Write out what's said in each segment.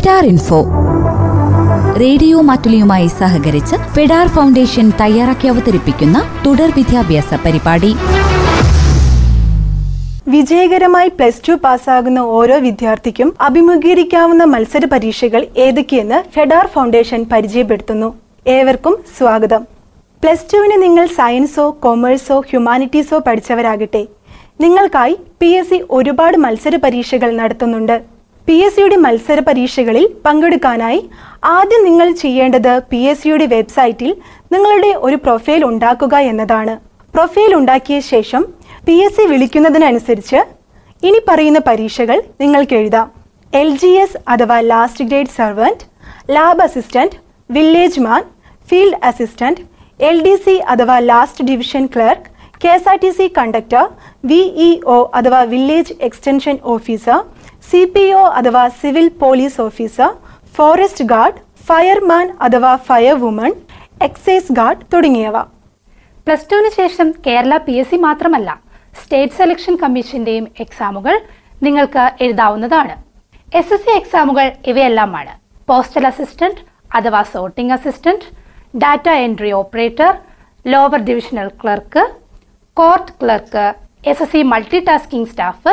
ഫെഡാർ info. Radio മാറ്റുലിയുമായി സഹകരിച്ച് ഫെഡാർ foundation തയ്യാറാക്കി അവതരിപ്പിക്കുന്ന തുടർ വിദ്യാഭ്യാസ പരിപാടി. വിജയകരമായി പ്ലസ് ടു പാസ്സാകുന്ന ഓരോ വിദ്യാർത്ഥിക്കും അഭിമുഖീകരിക്കാവുന്ന മത്സര പരീക്ഷകൾ ഏതൊക്കെയെന്ന് ഫെഡാർ ഫൗണ്ടേഷൻ പരിചയപ്പെടുത്തുന്നു. ഏവർക്കും സ്വാഗതം. പ്ലസ് ടുവിന് നിങ്ങൾ സയൻസോ കൊമേഴ്സോ ഹ്യൂമാനിറ്റീസോ പഠിച്ചവരാകട്ടെ. നിങ്ങൾക്കായി പി എസ് സി ഒരുപാട് മത്സര പരീക്ഷകൾ നടത്തുന്നുണ്ട്. പി എസ് സിയുടെ മത്സര പരീക്ഷകളിൽ പങ്കെടുക്കാനായി ആദ്യം നിങ്ങൾ ചെയ്യേണ്ടത് പി എസ് സിയുടെ വെബ്സൈറ്റിൽ നിങ്ങളുടെ ഒരു പ്രൊഫൈൽ ഉണ്ടാക്കുക എന്നതാണ്. പ്രൊഫൈൽ ഉണ്ടാക്കിയ ശേഷം പി എസ് സി വിളിക്കുന്നതിനനുസരിച്ച് ഇനി പറയുന്ന പരീക്ഷകൾ നിങ്ങൾക്ക് എഴുതാം. എൽ ജി എസ് അഥവാ last grade servant lab assistant village man field assistant L D C അഥവാ last division clerk K S R T C conductor VEO O അഥവാ village extension officer C P O അഥവാ civil police officer forest guard fireman അഥവാ fire woman excise guard തുടങ്ങിയവ. Plus ടുവിന് ശേഷം Kerala P S C മാത്രമല്ല state selection കമ്മീഷന്റെയും എക്സാമുകൾ നിങ്ങൾക്ക് എഴുതാവുന്നതാണ്. എസ് എസ് സി എക്സാമുകൾ ഇവയെല്ലാമാണ്. പോസ്റ്റൽ അസിസ്റ്റന്റ് അഥവാ sorting assistant data entry operator lower divisional clerk court clerk S S C multi tasking staff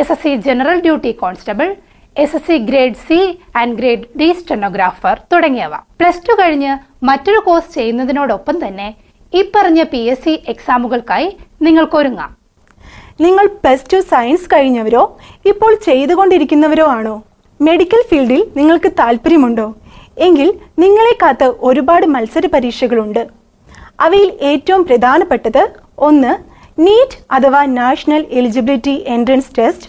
S S C general duty constable S S C grade C and grade D stenographer തുടങ്ങിയവ. Plus two കഴിഞ്ഞ് മറ്റൊരു course ചെയ്യുന്നതിനോടൊപ്പം തന്നെ ഈ പറഞ്ഞ P S C എക്സാമുകൾക്കായി നിങ്ങൾക്കൊരുങ്ങാം. നിങ്ങൾ പ്ലസ് ടു സയൻസ് കഴിഞ്ഞവരോ ഇപ്പോൾ ചെയ്തുകൊണ്ടിരിക്കുന്നവരോ ആണോ? മെഡിക്കൽ ഫീൽഡിൽ നിങ്ങൾക്ക് താല്പര്യമുണ്ടോ എങ്കിൽ നിങ്ങളെ കാത്ത് ഒരുപാട് മത്സര പരീക്ഷകളുണ്ട്. അവയിൽ ഏറ്റവും പ്രധാനപ്പെട്ടത് ഒന്ന് നീറ്റ് അഥവാ നാഷണൽ എലിജിബിലിറ്റി എൻട്രൻസ് ടെസ്റ്റ്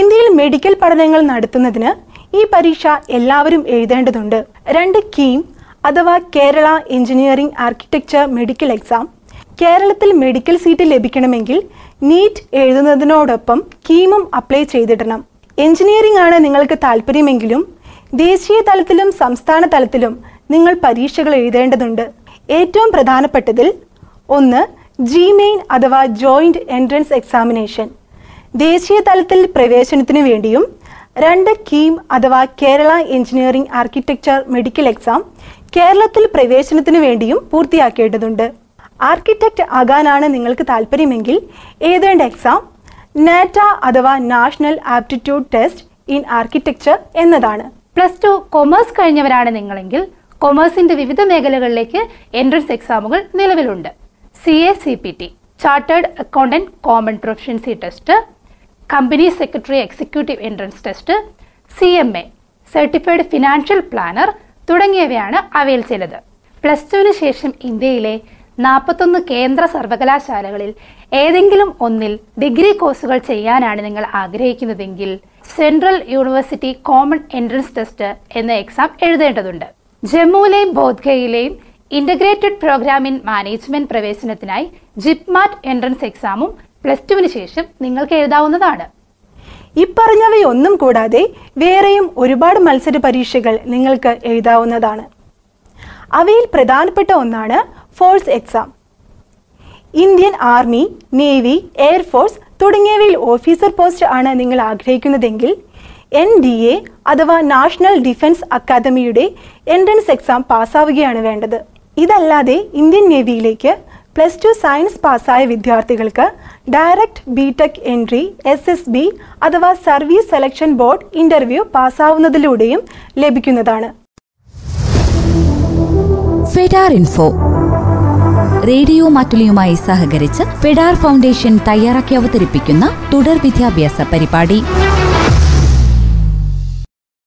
ഇന്ത്യയിൽ മെഡിക്കൽ പഠനങ്ങൾ നടത്തുന്നതിന് ഈ പരീക്ഷ എല്ലാവരും എഴുതേണ്ടതുണ്ട്. രണ്ട് കീം അഥവാ Kerala engineering architecture medical exam കേരളത്തിൽ മെഡിക്കൽ സീറ്റ് ലഭിക്കണമെങ്കിൽ നീറ്റ് എഴുതുന്നതിനോടൊപ്പം കീമും അപ്ലൈ ചെയ്തിടണം. എഞ്ചിനീയറിംഗ് ആണ് നിങ്ങൾക്ക് താല്പര്യമെങ്കിലും ദേശീയ തലത്തിലും സംസ്ഥാന തലത്തിലും നിങ്ങൾ പരീക്ഷകൾ എഴുതേണ്ടതുണ്ട്. ഏറ്റവും പ്രധാനപ്പെട്ടതിൽ ഒന്ന് ജിമെയിൻ അഥവാ ജോയിന്റ് എൻട്രൻസ് എക്സാമിനേഷൻ ദേശീയ തലത്തിൽ പ്രവേശനത്തിന് വേണ്ടിയും രണ്ട് കീം അഥവാ Kerala engineering architecture medical exam കേരളത്തിൽ പ്രവേശനത്തിന് വേണ്ടിയും പൂർത്തിയാക്കേണ്ടതുണ്ട്. ആർക്കിടെക്റ്റ് ആകാനാണ് നിങ്ങൾക്ക് താല്പര്യമെങ്കിൽ ഏതാണ്ട് എക്സാം നാറ്റ അഥവാ national aptitude test in architecture എന്നതാണ്. പ്ലസ് ടു കൊമേഴ്സ് കഴിഞ്ഞവരാണ് നിങ്ങളെങ്കിൽ കൊമേഴ്സിന്റെ വിവിധ മേഖലകളിലേക്ക് എൻട്രൻസ് എക്സാമുകൾ നിലവിലുണ്ട്. C A C P T chartered accountant common proficiency test company secretary executive entrance test C M A certified financial planner തുടങ്ങിയവയാണ് അവയിൽ ചിലത്. പ്ലസ് ടുവിന് ശേഷം ഇന്ത്യയിലെ നാൽപ്പത്തൊന്ന് കേന്ദ്ര സർവകലാശാലകളിൽ ഏതെങ്കിലും ഒന്നിൽ ഡിഗ്രി കോഴ്സുകൾ ചെയ്യാനാണ് നിങ്ങൾ ആഗ്രഹിക്കുന്നതെങ്കിൽ central university common entrance test എന്ന എക്സാം എഴുതേണ്ടതുണ്ട്. ജമ്മുവിലെയും ബോധ്ഗയയിലെയും ഇന്റഗ്രേറ്റഡ് പ്രോഗ്രാം ഇൻ മാനേജ്മെന്റ് പ്രവേശനത്തിനായി ജിപ്മാറ്റ് എൻട്രൻസ് എക്സാമും പ്ലസ് ടുവിന് ശേഷം നിങ്ങൾക്ക് എഴുതാവുന്നതാണ്. ഇപ്പറഞ്ഞവയൊന്നും കൂടാതെ വേറെയും ഒരുപാട് മത്സര പരീക്ഷകൾ നിങ്ങൾക്ക് എഴുതാവുന്നതാണ്. അവയിൽ പ്രധാനപ്പെട്ട ഒന്നാണ് force exam Indian army navy air force തുടങ്ങിയവയിൽ ഓഫീസർ പോസ്റ്റ് ആണ് നിങ്ങൾ ആഗ്രഹിക്കുന്നതെങ്കിൽ എൻ ഡി എ അഥവാ നാഷണൽ ഡിഫൻസ് അക്കാദമിയുടെ എൻട്രൻസ് എക്സാം പാസ്സാവുകയാണ് വേണ്ടത്. ഇതല്ലാതെ ഇന്ത്യൻ നേവിയിലേക്ക് പ്ലസ് ടു സയൻസ് പാസ്സായ വിദ്യാർത്ഥികൾക്ക് direct B tech entry S S B അഥവാ സർവീസ് സെലക്ഷൻ ബോർഡ് ഇന്റർവ്യൂ പാസ്സാവുന്നതിലൂടെയും ലഭിക്കുന്നതാണ്. ഫെഡാർ ഇൻഫോ റേഡിയോ മാറ്റുലിയുമായി സഹകരിച്ച് ഫെഡാർ ഫൗണ്ടേഷൻ തയ്യാറാക്കി അവതരിപ്പിക്കുന്ന തുടർ വിദ്യാഭ്യാസ പരിപാടി.